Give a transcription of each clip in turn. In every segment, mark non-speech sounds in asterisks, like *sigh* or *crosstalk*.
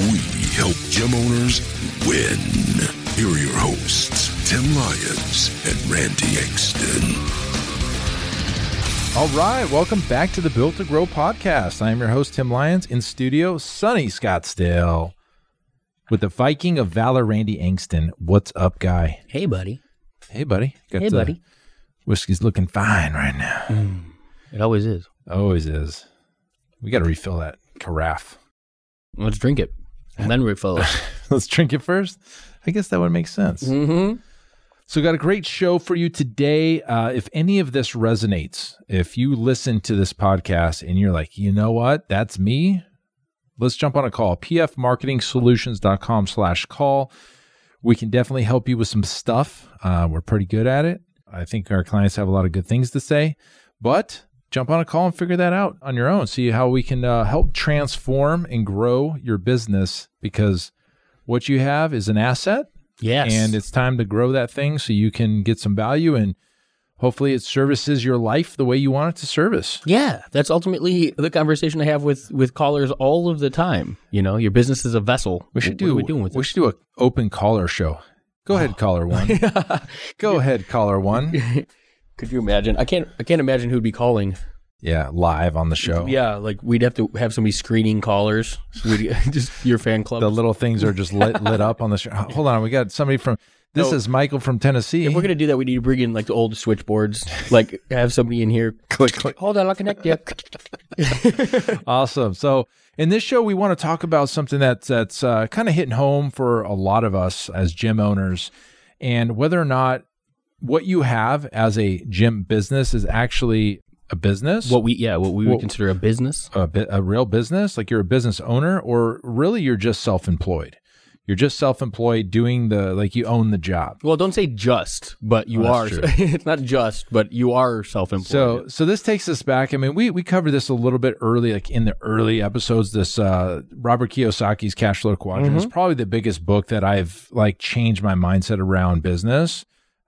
We help gym owners win. Here are your hosts, Tim Lyons and Randy Exton. All right, welcome back to the Built to Grow podcast. I am your host, Tim Lyons, in studio, sunny Scottsdale, with the Viking of Valor, Randy Angston. What's up, guy? Hey, buddy. Hey, buddy. Got Hey, the buddy. Whiskey's looking fine right now. Mm, it always is. Always is. We got to refill that carafe. Let's drink it. Then refill it. *laughs* Let's drink it first. I guess that would make sense. mm-hmm. So, got a great show for you today. Uh, if any of this resonates, if you listen to this podcast and you're like, you know what, that's me, let's jump on a call. pfmarketingsolutions.com slash call. We can definitely help you with some stuff. Uh, we're pretty good at it. I think our clients have a lot of good things to say, but jump on a call and figure that out on your own. See how we can uh, help transform and grow your business because what you have is an asset Yes. and it's time to grow that thing so you can get some value and hopefully it services your life the way you want it to service. yeah, that's ultimately the conversation I have with with callers all of the time. You know, your business is a vessel. We should What do are we doing with we it? should do an open caller show. Go ahead, caller one. *laughs* Go ahead, caller one. *laughs* Could you imagine? I can't. I can't imagine who'd be calling. Yeah, live on the show. Yeah, like we'd have to have somebody screening callers. We'd, *laughs* just your fan club. The little things are just lit, lit up on the show. Hold on, we got somebody from. This No. is Michael from Tennessee. if we're gonna do that, we need to bring in like the old switchboards. Like have somebody in here. *laughs* click, click. Hold on, I'll connect you. *laughs* Awesome. So in this show, we want to talk about something that's that's uh, kind of hitting home for a lot of us as gym owners, and whether or not what you have as a gym business is actually a business, what we yeah, what we would consider a business. a, bit, a real business, like you're a business owner, or really you're just self-employed. You're just self-employed doing the like you own the job. Well, don't say just, but you Oh, are. *laughs* it's not just, but you are self-employed. So so this takes us back. I mean, we we covered this a little bit early, like in the early episodes. This uh, Robert Kiyosaki's Cash Flow Quadrant is probably the biggest book that I've like changed my mindset around business.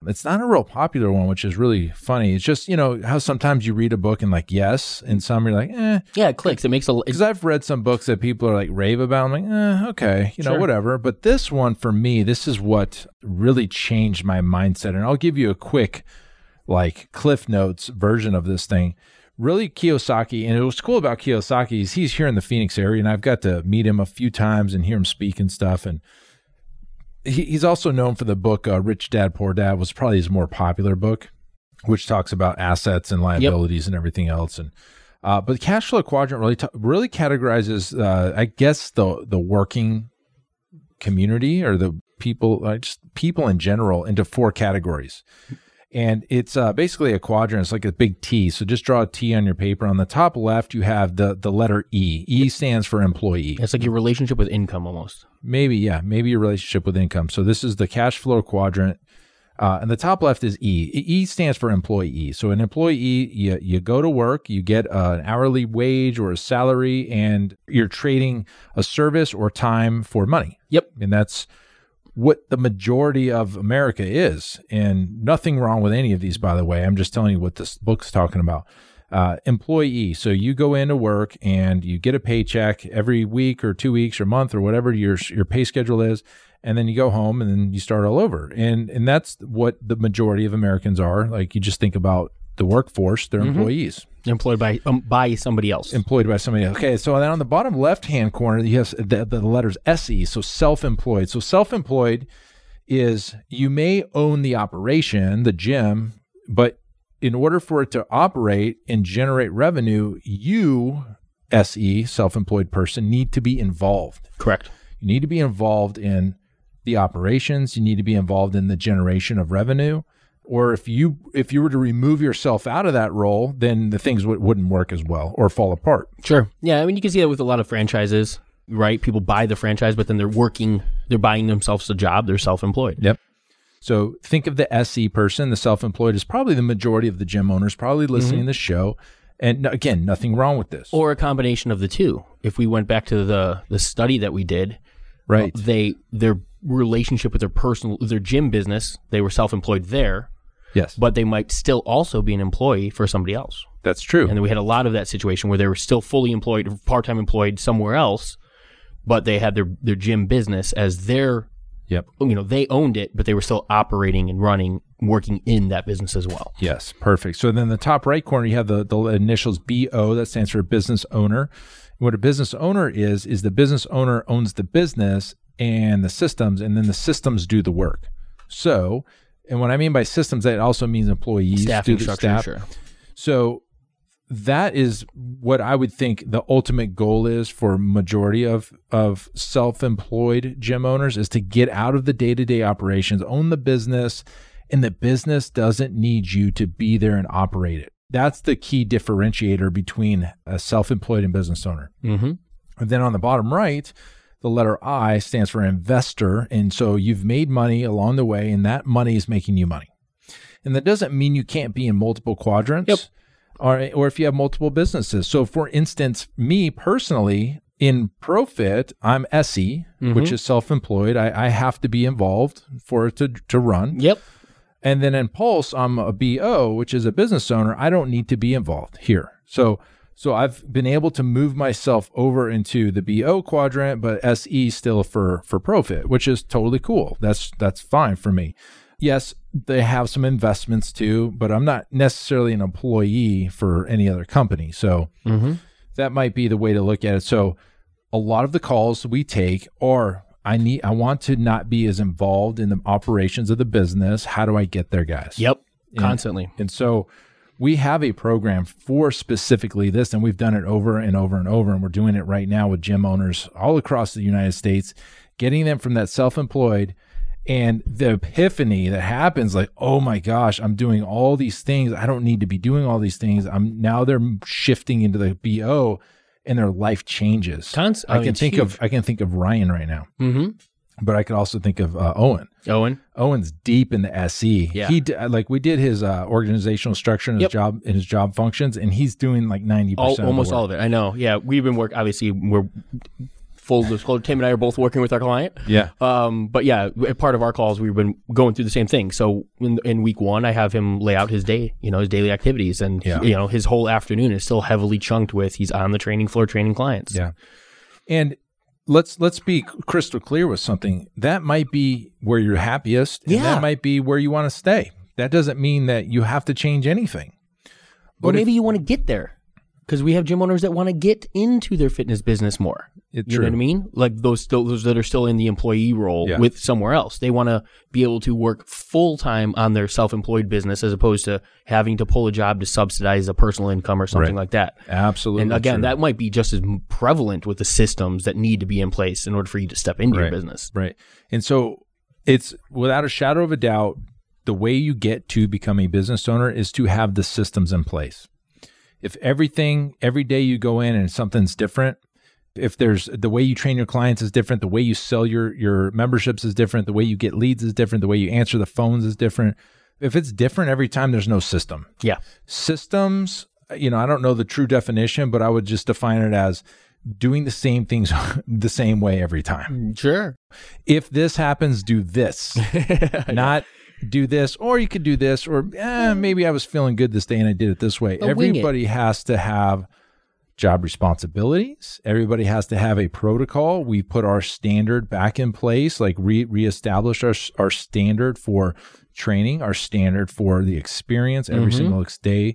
It's not a real popular one, which is really funny. It's just you know how sometimes you read a book and like yes, and some you're like eh. yeah, it clicks. It makes a. Because I've read some books that people are like rave about. I'm like, eh, okay, you know, Sure. whatever. But this one for me, this is what really changed my mindset. And I'll give you a quick, like, Cliff Notes version of this thing. Really, Kiyosaki, and it was cool about Kiyosaki is he's here in the Phoenix area, and I've got to meet him a few times and hear him speak and stuff. And he, he's also known for the book uh, Rich Dad Poor Dad was probably his more popular book, which talks about assets and liabilities and everything else. And uh, but the cash flow quadrant really ta- really categorizes, uh, I guess the the working community or the people, uh, just people in general, into four categories. And it's uh, basically a quadrant. It's like a big T. So just draw a T on your paper. On the top left, you have the the letter E. E stands for employee. it's like your relationship with income almost. Maybe, yeah, maybe your relationship with income. So this is the cash flow quadrant. Uh, and the top left is E. E stands for employee. So an employee, you, you go to work, you get uh, an hourly wage or a salary, and you're trading a service or time for money. Yep. And that's what the majority of America is. And nothing wrong with any of these, by the way. I'm just telling you what this book's talking about. Uh, employee. So you go into work and you get a paycheck every week or two weeks or month or whatever your your pay schedule is, and then you go home and then you start all over. And and that's what the majority of Americans are. Like you just think about the workforce; they're employees Employed by um, by somebody else. employed by somebody else. Okay, so then on the bottom left hand corner, you have the, the letters SE, so self employed. So self employed is you may own the operation, the gym, but in order for it to operate and generate revenue, you, SE, self employed person, need to be involved. Correct. You need to be involved in the operations. You need to be involved in the generation of revenue. Or if you if you were to remove yourself out of that role, then the things would, wouldn't work as well or fall apart. Sure. Yeah, I mean, you can see that with a lot of franchises, right? People buy the franchise, but then they're working they're buying themselves a job. They're self-employed. Yep. So think of the SE person, the self-employed is probably the majority of the gym owners probably mm-hmm. listening to the show. And again, nothing wrong with this. Or a combination of the two. If we went back to the the study that we did, right. they their relationship with their personal their gym business, they were self-employed there, yes. but they might still also be an employee for somebody else. that's true. And then we had a lot of that situation where they were still fully employed, part time employed somewhere else, but they had their, their gym business as their, yep. you know, they owned it, but they were still operating and running, working in that business as well. Yes, perfect. So then the top right corner, you have the, the initials BO, that stands for business owner. What a business owner is, is the business owner owns the business and the systems, and then the systems do the work. So, and what I mean by systems, that also means employees, Staffing structure, staff. sure. So that is what I would think the ultimate goal is for majority of of self-employed gym owners is to get out of the day-to-day operations, own the business, and the business doesn't need you to be there and operate it. That's the key differentiator between a self-employed and business owner. Mm-hmm. And then on the bottom right, the letter I stands for investor. And so you've made money along the way, and that money is making you money. And that doesn't mean you can't be in multiple quadrants Yep. or, or if you have multiple businesses. So, for instance, me personally, in Profit, I'm SE, mm-hmm. which is self employed. I, I have to be involved for it to, to run. Yep. And then in Pulse, I'm a BO, which is a business owner. I don't need to be involved here. So so I've been able to move myself over into the BO quadrant, but SE still for for profit, which is totally cool. That's that's fine for me. Yes, they have some investments too, but I'm not necessarily an employee for any other company. So Mm-hmm. that might be the way to look at it. So a lot of the calls we take are I need I want to not be as involved in the operations of the business. How do I get there, guys? Yep. Constantly. And so we have a program for specifically this, and we've done it over and over and over. And we're doing it right now with gym owners all across the United States, getting them from that self employed and the epiphany that happens like, oh my gosh, I'm doing all these things. I don't need to be doing all these things. I'm now they're shifting into the BO and their life changes. Const- I I mean, can think of. I can think of Ryan right now, Mm-hmm. But I could also think of uh, Owen. Owen. Owen's deep in the SE. Yeah. He d- like we did his uh, organizational structure and his Yep. job and his job functions, and he's doing like ninety percent, almost all of it. I know. Yeah. We've been working. Obviously, we're full disclosure. Tim and I are both working with our client. Yeah. Um, but yeah, part of our calls, we've been going through the same thing. So in, in week one, I have him lay out his day, you know, his daily activities, and Yeah. you know, his whole afternoon is still heavily chunked with he's on the training floor training clients. Yeah. And let's let's be crystal clear with something. That might be where you're happiest. And Yeah. that might be where you want to stay. That doesn't mean that you have to change anything. Or But if- maybe you want to get there because we have gym owners that want to get into their fitness business more. It's you know what I mean? Like those still, those that are still in the employee role Yeah. with somewhere else. They want to be able to work full time on their self employed business as opposed to having to pull a job to subsidize a personal income or something Right. like that. Absolutely. And again, true. that might be just as prevalent with the systems that need to be in place in order for you to step into your business. Right. And so it's without a shadow of a doubt, the way you get to become a business owner is to have the systems in place. If everything, every day you go in and something's different, if there's the way you train your clients is different, the way you sell your your memberships is different, the way you get leads is different, the way you answer the phones is different. If it's different every time, there's no system Yeah. systems you know i don't know the true definition but i would just define it as doing the same things *laughs* the same way every time Sure. if this happens do this *laughs* not do this or you could do this or eh, maybe i was feeling good this day and i did it this way. But everybody has to have job responsibilities. Everybody has to have a protocol. We put our standard back in place like re reestablish our our standard for training our standard for the experience every Mhm. single day.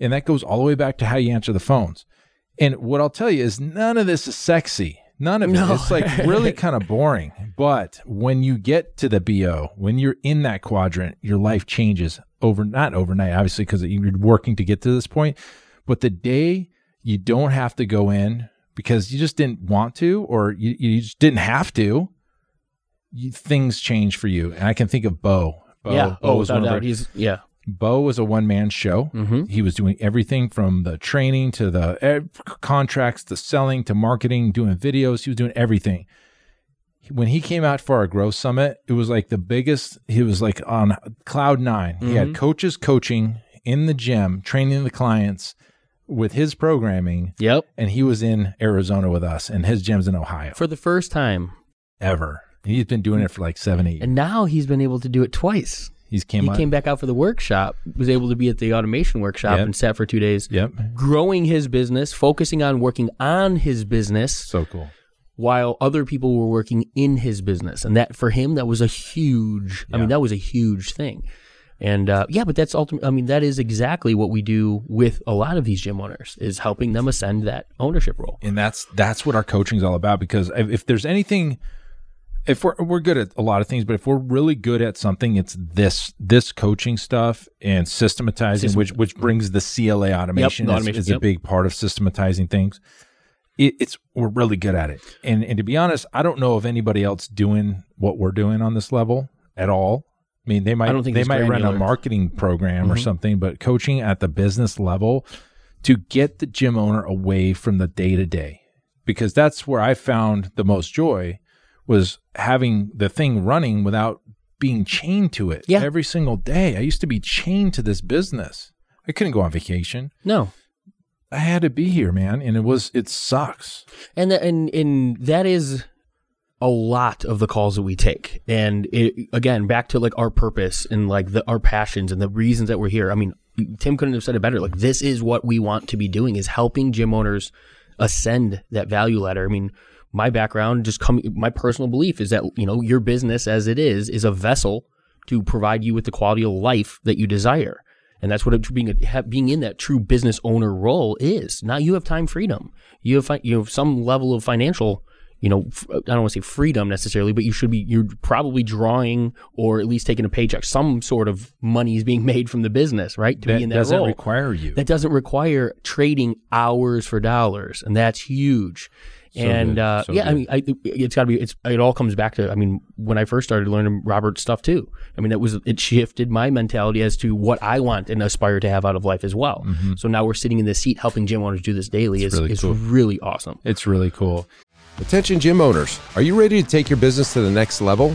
And that goes all the way back to how you answer the phones. And what i'll tell you is none of this is sexy none of it it's like really *laughs* kind of boring but when you get to the bo when you're in that quadrant your life changes over not overnight obviously because you're working to get to this point but the day you don't have to go in because you just didn't want to or you, you just didn't have to you, things change for you and i can think of bo bo, yeah. bo Oh, was one of our. He's yeah. Bo was a one-man show Mm-hmm. he was doing everything from the training to the eh, contracts to selling to marketing doing videos he was doing everything when he came out for our growth summit, it was like the biggest. He was like on cloud 9 He had coaches coaching in the gym, training the clients with his programming, Yep. and he was in Arizona with us, and his gym's in Ohio. For the first time. ever. He's been doing it for like seven, eight. years. And now he's been able to do it twice. He's came he out. came back out for the workshop, was able to be at the automation workshop Yep. and sat for two days, Yep. growing his business, focusing on working on his business So cool. while other people were working in his business. And that for him, that was a huge, I mean, that was a huge thing. And uh, yeah, but that's ultimately, I mean, that is exactly what we do with a lot of these gym owners is helping them ascend that ownership role. and that's that's what our coaching is all about because if, if there's anything if we're we're good at a lot of things but if we're really good at something it's this this coaching stuff and systematizing which which brings the CLA automation, is- automation, is, a yep. big part of systematizing things. It, it's we're really good at it. And and to be honest I don't know of anybody else doing what we're doing on this level at all. I mean they might I don't think they might run a marketing program or mm-hmm. something but coaching at the business level to get the gym owner away from the day to day because that's where I found the most joy was having the thing running without being chained to it Yeah. every single day. I used to be chained to this business. I couldn't go on vacation. No. I had to be here, man, and it was it sucks. and that, and and that is a lot of the calls that we take and it, again back to like our purpose and like the our passions and the reasons that we're here i mean tim couldn't have said it better like this is what we want to be doing is helping gym owners ascend that value ladder i mean my background just coming my personal belief is that you know your business as it is is a vessel to provide you with the quality of life that you desire and that's what it, being a, being in that true business owner role is. Now you have time freedom. You have you have some level of financial, you know, f- I don't want to say freedom necessarily, but you should be you're probably drawing or at least taking a paycheck. Some sort of money is being *laughs* made from the business, right? To That be in that doesn't role. require you. that doesn't require trading hours for dollars, and that's huge. And good. uh, So yeah, I mean, I, it's got to be. It's it all comes back to. I mean, when I first started learning Robert's stuff too. I mean, that was it shifted my mentality as to what I want and aspire to have out of life as well. So now we're sitting in this seat helping gym owners do this daily. is Mm-hmm. really is cool. really awesome. it's really cool. Attention gym owners, are you ready to take your business to the next level?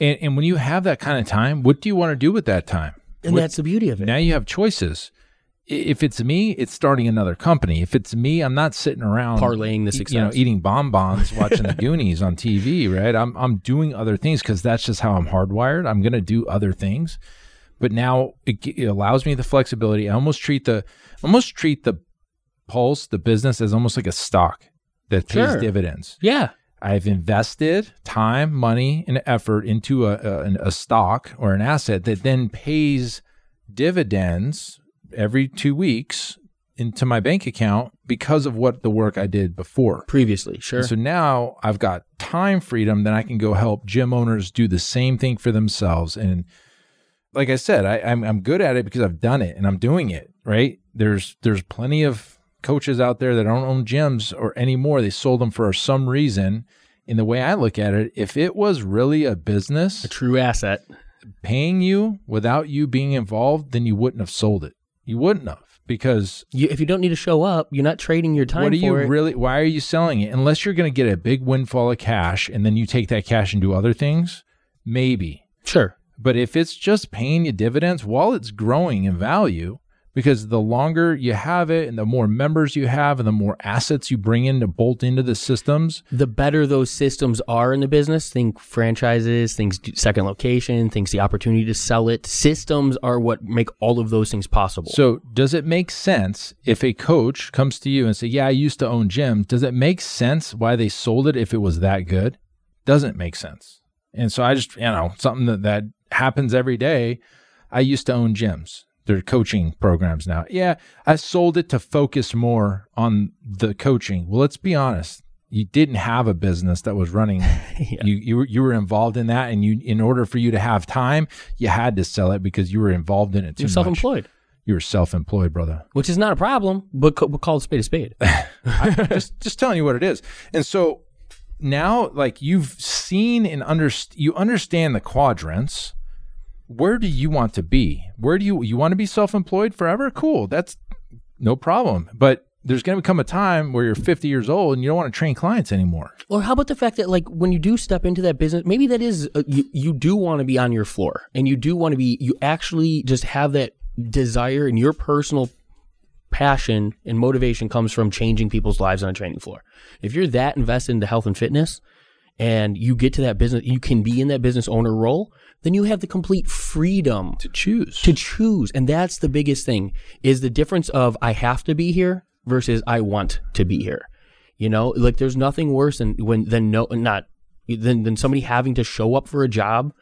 And and when you have that kind of time, what do you want to do with that time? And What- that's the beauty of it. now you have choices. If it's me, it's starting another company. If it's me, I'm not sitting around Parlaying the e- You know, eating bonbons, watching the Goonies on TV. Right? I'm I'm doing other things because that's just how I'm hardwired. I'm going to do other things. But now it, it allows me the flexibility. I almost treat the almost treat the pulse, the business, as almost like a stock that pays Sure. dividends. yeah, I've invested time, money, and effort into a, a, a stock or an asset that then pays dividends every two weeks into my bank account because of what the work I did before. previously, sure. And so now I've got time freedom, then I can go help gym owners do the same thing for themselves. And like I said, I, I'm I'm good at it because I've done it and I'm doing it. Right? There's there's plenty of coaches out there that don't own gyms or anymore. They sold them for some reason. In the way I look at it, if it was really a business a true asset. paying you without you being involved, then you wouldn't have sold it. You wouldn't have because You, if you don't need to show up, you're not trading your time what are you it. really why are you selling it unless you're going to get a big windfall of cash and then you take that cash and do other things maybe sure. but if it's just paying you dividends while it's growing in value because the longer you have it and the more members you have and the more assets you bring in to bolt into the systems the better those systems are in the business, think franchises, things second location, things the opportunity to sell it. Systems are what make all of those things possible. So, does it make sense if a coach comes to you and say, "Yeah, I used to own gyms." Does it make sense why they sold it if it was that good? Doesn't make sense. And so I just, you know, something that that happens every day. I used to own gyms. They're coaching programs now. Yeah, I sold it to focus more on the coaching. Well, let's be honest. you didn't have a business that was running. *laughs* You you were, you were involved in that, and you in order for you to have time, you had to sell it because you were involved in it too You're self-employed, You were self-employed, brother. which is not a problem, but ca- but call a spade a spade. *laughs* just just telling you what it is. And so now, like you've seen and underst- you understand the quadrants. Where do you want to be? Where do you you want to be self-employed forever? Cool, that's no problem. But there's going to come a time where you're 50 years old and you don't want to train clients anymore. Or how about the fact that like when you do step into that business, maybe that is uh, you, you do want to be on your floor and you do want to be you actually just have that desire and your personal passion and motivation comes from changing people's lives on a training floor. If you're that invested into health and fitness and you get to that business, you can be in that business owner role, then you have the complete freedom To choose. to choose. And that's the biggest thing is the difference of i have to be here versus i want to be here. You know like there's nothing worse than when than no not than, than somebody having to show up for a job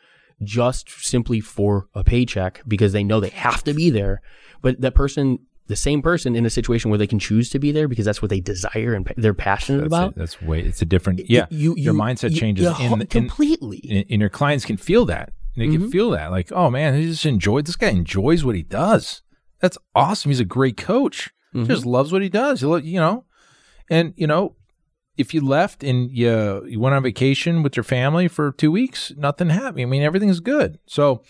just simply for a paycheck because they know they have to be there. But that person the same person in a situation where they can choose to be there because that's what they desire and pa- they're passionate that's, about it. that's way it's a different yeah you, your mindset you- changes you- in, in, completely and, and your clients can feel that. They Mm-hmm. can feel that, like, oh man, he just enjoyed. This guy enjoys what he does. That's awesome. He's a great coach. Mm-hmm. Just loves what he does. He, lo- you know, and you know, if you left and you you went on vacation with your family for two weeks, nothing happened. I mean, everything's good. So,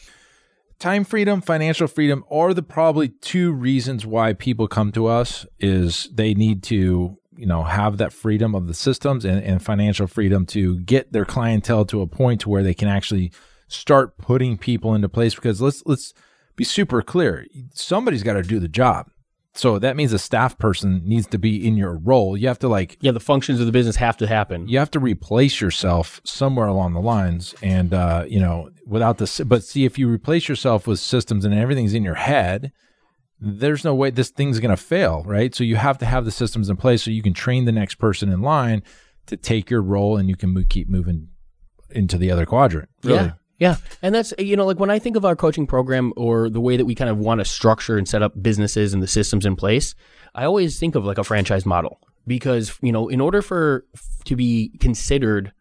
time freedom, financial freedom are the probably two reasons why people come to us. Is they need to you know have that freedom of the systems and, and financial freedom to get their clientele to a point to where they can actually start putting people into place because let's let's be super clear somebody's got to do the job so that means a staff person needs to be in your role. You have to like yeah the functions of the business have to happen. you have to replace yourself somewhere along the lines and uh you know without this but see if you replace yourself with systems and everything's in your head there's no way this thing's going to fail right? So you have to have the systems in place so you can train the next person in line to take your role and you can mo- keep moving into the other quadrant. Really? Yeah. Yeah. And that's, you know, like when I think of our coaching program or the way that we kind of want to structure and set up businesses and the systems in place, I always think of like a franchise model because, you know, in order for to be considered,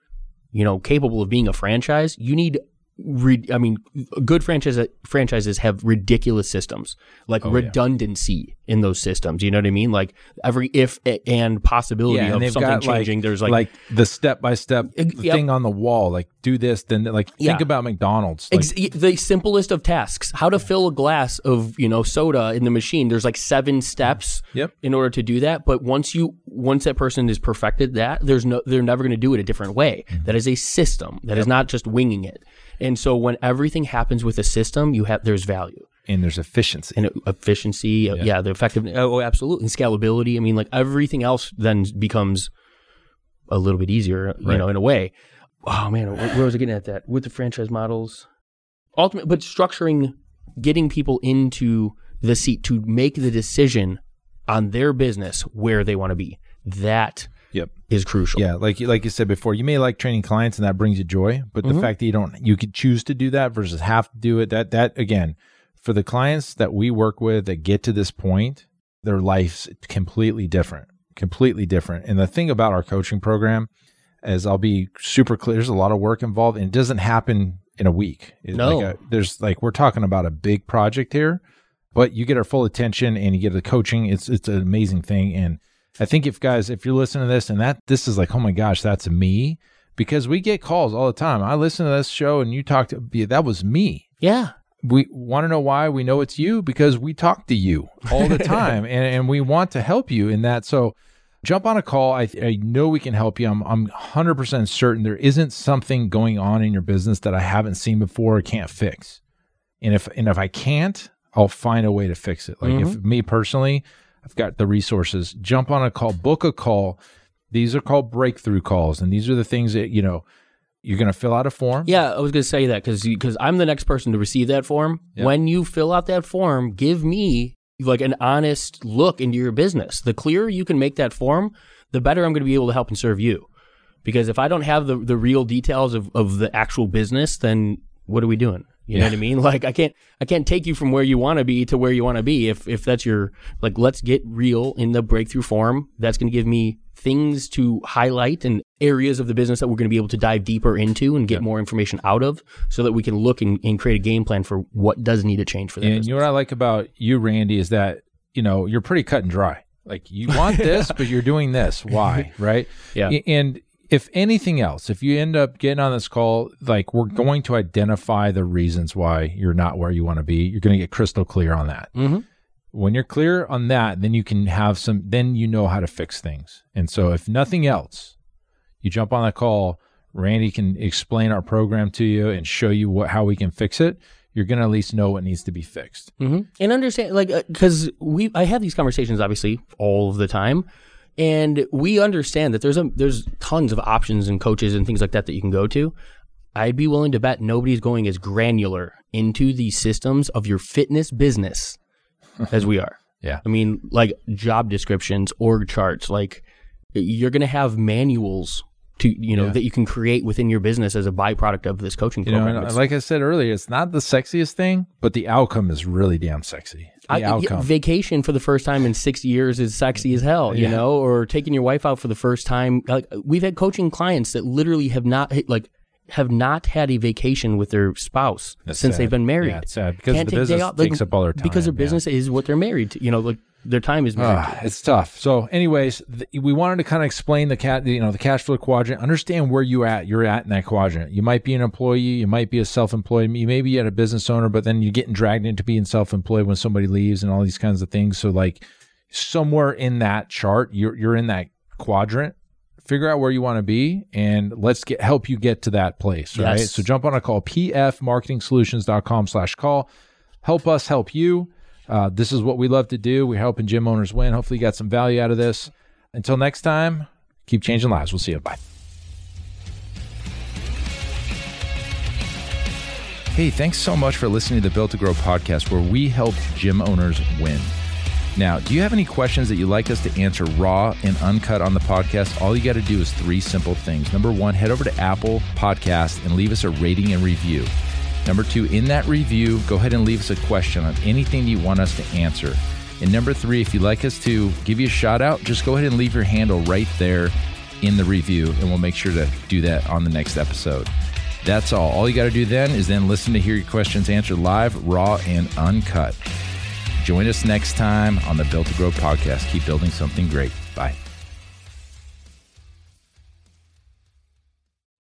you know, capable of being a franchise, you need re- I mean, good franchise franchises have ridiculous systems, like yeah. redundancy in those systems. You know what I mean? Like every if and possibility yeah, and of something changing. like, there's like, like the step by step thing on the wall. Like do this, then like Yeah. think about McDonald's. Like, Ex- the simplest of tasks how to fill a glass of you know soda in the machine there's like seven steps Yep. in order to do that but once you once that person is perfected that there's no they're never going to do it a different way Mm-hmm. That is a system That is not just winging it and so when everything happens with a system you have there's value. And there's efficiency. and efficiency uh, yeah, the effectiveness oh absolutely. And scalability. I mean like everything else then becomes a little bit easier you Right. know in a way. Oh man where, where was i getting at that? With the franchise models? Ultimate but structuring getting people into the seat to make the decision on their business where they want to be. That Yep. is crucial Yeah, like you like you said before, you may like training clients and that brings you joy, but Mm-hmm. the fact that you don't you could choose to do that versus have to do it, that that again, for the clients that we work with that get to this point, their life's completely different. Completely different. And the thing about our coaching program is I'll be super clear, there's a lot of work involved and it doesn't happen in a week. It's No. like a- there's like we're talking about a big project here, but you get our full attention and you get the coaching. It's it's an amazing thing. And I think if guys, if you're listening to this and that this is like, oh my gosh, that's me, because we get calls all the time. I listen to this show and you talk to that was me. yeah We want to know why we know it's you because we talk to you all the *laughs* time and, and we want to help you in that. So jump on a call. I, I know we can help you. I'm, I'm 100% certain there isn't something going on in your business that I haven't seen before or can't fix. And if, and if I can't, I'll find a way to fix it. Like if mm-hmm. me personally, I've got the resources. Jump on a call, book a call. These are called breakthrough calls. And these are the things that, you know, you're going to fill out a form. Yeah, I was going to say that because because I'm the next person to receive that form. Yeah. When you fill out that form, give me like an honest look into your business. The clearer you can make that form, the better I'm going to be able to help and serve you. Because if I don't have the the real details of of the actual business, then what are we doing? You know what I mean? Like I can't I can't take you from where you want to be to where you want to be if if that's your like let's get real in the breakthrough forum. That's going to give me things to highlight and areas of the business that we're going to be able to dive deeper into and get more information out of so that we can look and, and create a game plan for what does need to change for that And business. you know what I like about you, Randy, is that you know you're pretty cut and dry. Like you want this, *laughs* but you're doing this. Why? *laughs* Right? Yeah. And if anything else, if you end up getting on this call, like we're going to identify the reasons why you're not where you want to be. You're going to get crystal clear on that. Mhm. When you're clear on that, then you can have some. Then you know how to fix things. And so, if nothing else, you jump on that call. Randy can explain our program to you and show you what how we can fix it. You're going to at least know what needs to be fixed. hmm And understand, like, because we, I have these conversations obviously all of the time, and we understand that there's a there's tons of options and coaches and things like that that you can go to. I'd be willing to bet nobody's going as granular into the systems of your fitness business *laughs* as we are. Yeah. I mean, like job descriptions, org charts, like you're going to have manuals to you know Yeah. that you can create within your business as a byproduct of this coaching You know, program. and uh, like I said earlier, it's not the sexiest thing, but the outcome is really damn sexy. I, outcome. vacation for the first time in six years is sexy as hell, you Yeah. know, or taking your wife out for the first time. Like we've had coaching clients that literally have not like have not had a vacation with their spouse That's since sad. they've been married. Yeah, it's sad because Can't the business off, like, takes up all their time. because their yeah. business is what they're married to. You know, like their time is. Ah, it's tough. So, anyways, th- we wanted to kind of explain the cat, you know, the cash flow quadrant. Understand where you at. You're at in that quadrant. You might be an employee. You might be a self-employed. You may be at a business owner, but then you're getting dragged into being self-employed when somebody leaves and all these kinds of things. So, like somewhere in that chart, you're you're in that quadrant. Figure out where you want to be, and let's get help you get to that place. Right. Yes. So jump on a call. pfmarketingsolutions.com slash call. Help us help you. Uh, this is what we love to do. We're helping gym owners win. Hopefully, you got some value out of this. Until next time, keep changing lives. We'll see you. Bye. Hey, thanks so much for listening to the Built to Grow podcast, where we help gym owners win. Now, do you have any questions that you'd like us to answer raw and uncut on the podcast? All you got to do is three simple things. Number one, head over to Apple Podcast and leave us a rating and review. Number two, in that review, go ahead and leave us a question on anything you want us to answer. And number three, if you'd like us to give you a shout out, just go ahead and leave your handle right there in the review, and we'll make sure to do that on the next episode. That's all. All you got to do then is then listen to hear your questions answered live, raw, and uncut. Join us next time on the Built to Grow podcast. Keep building something great. Bye.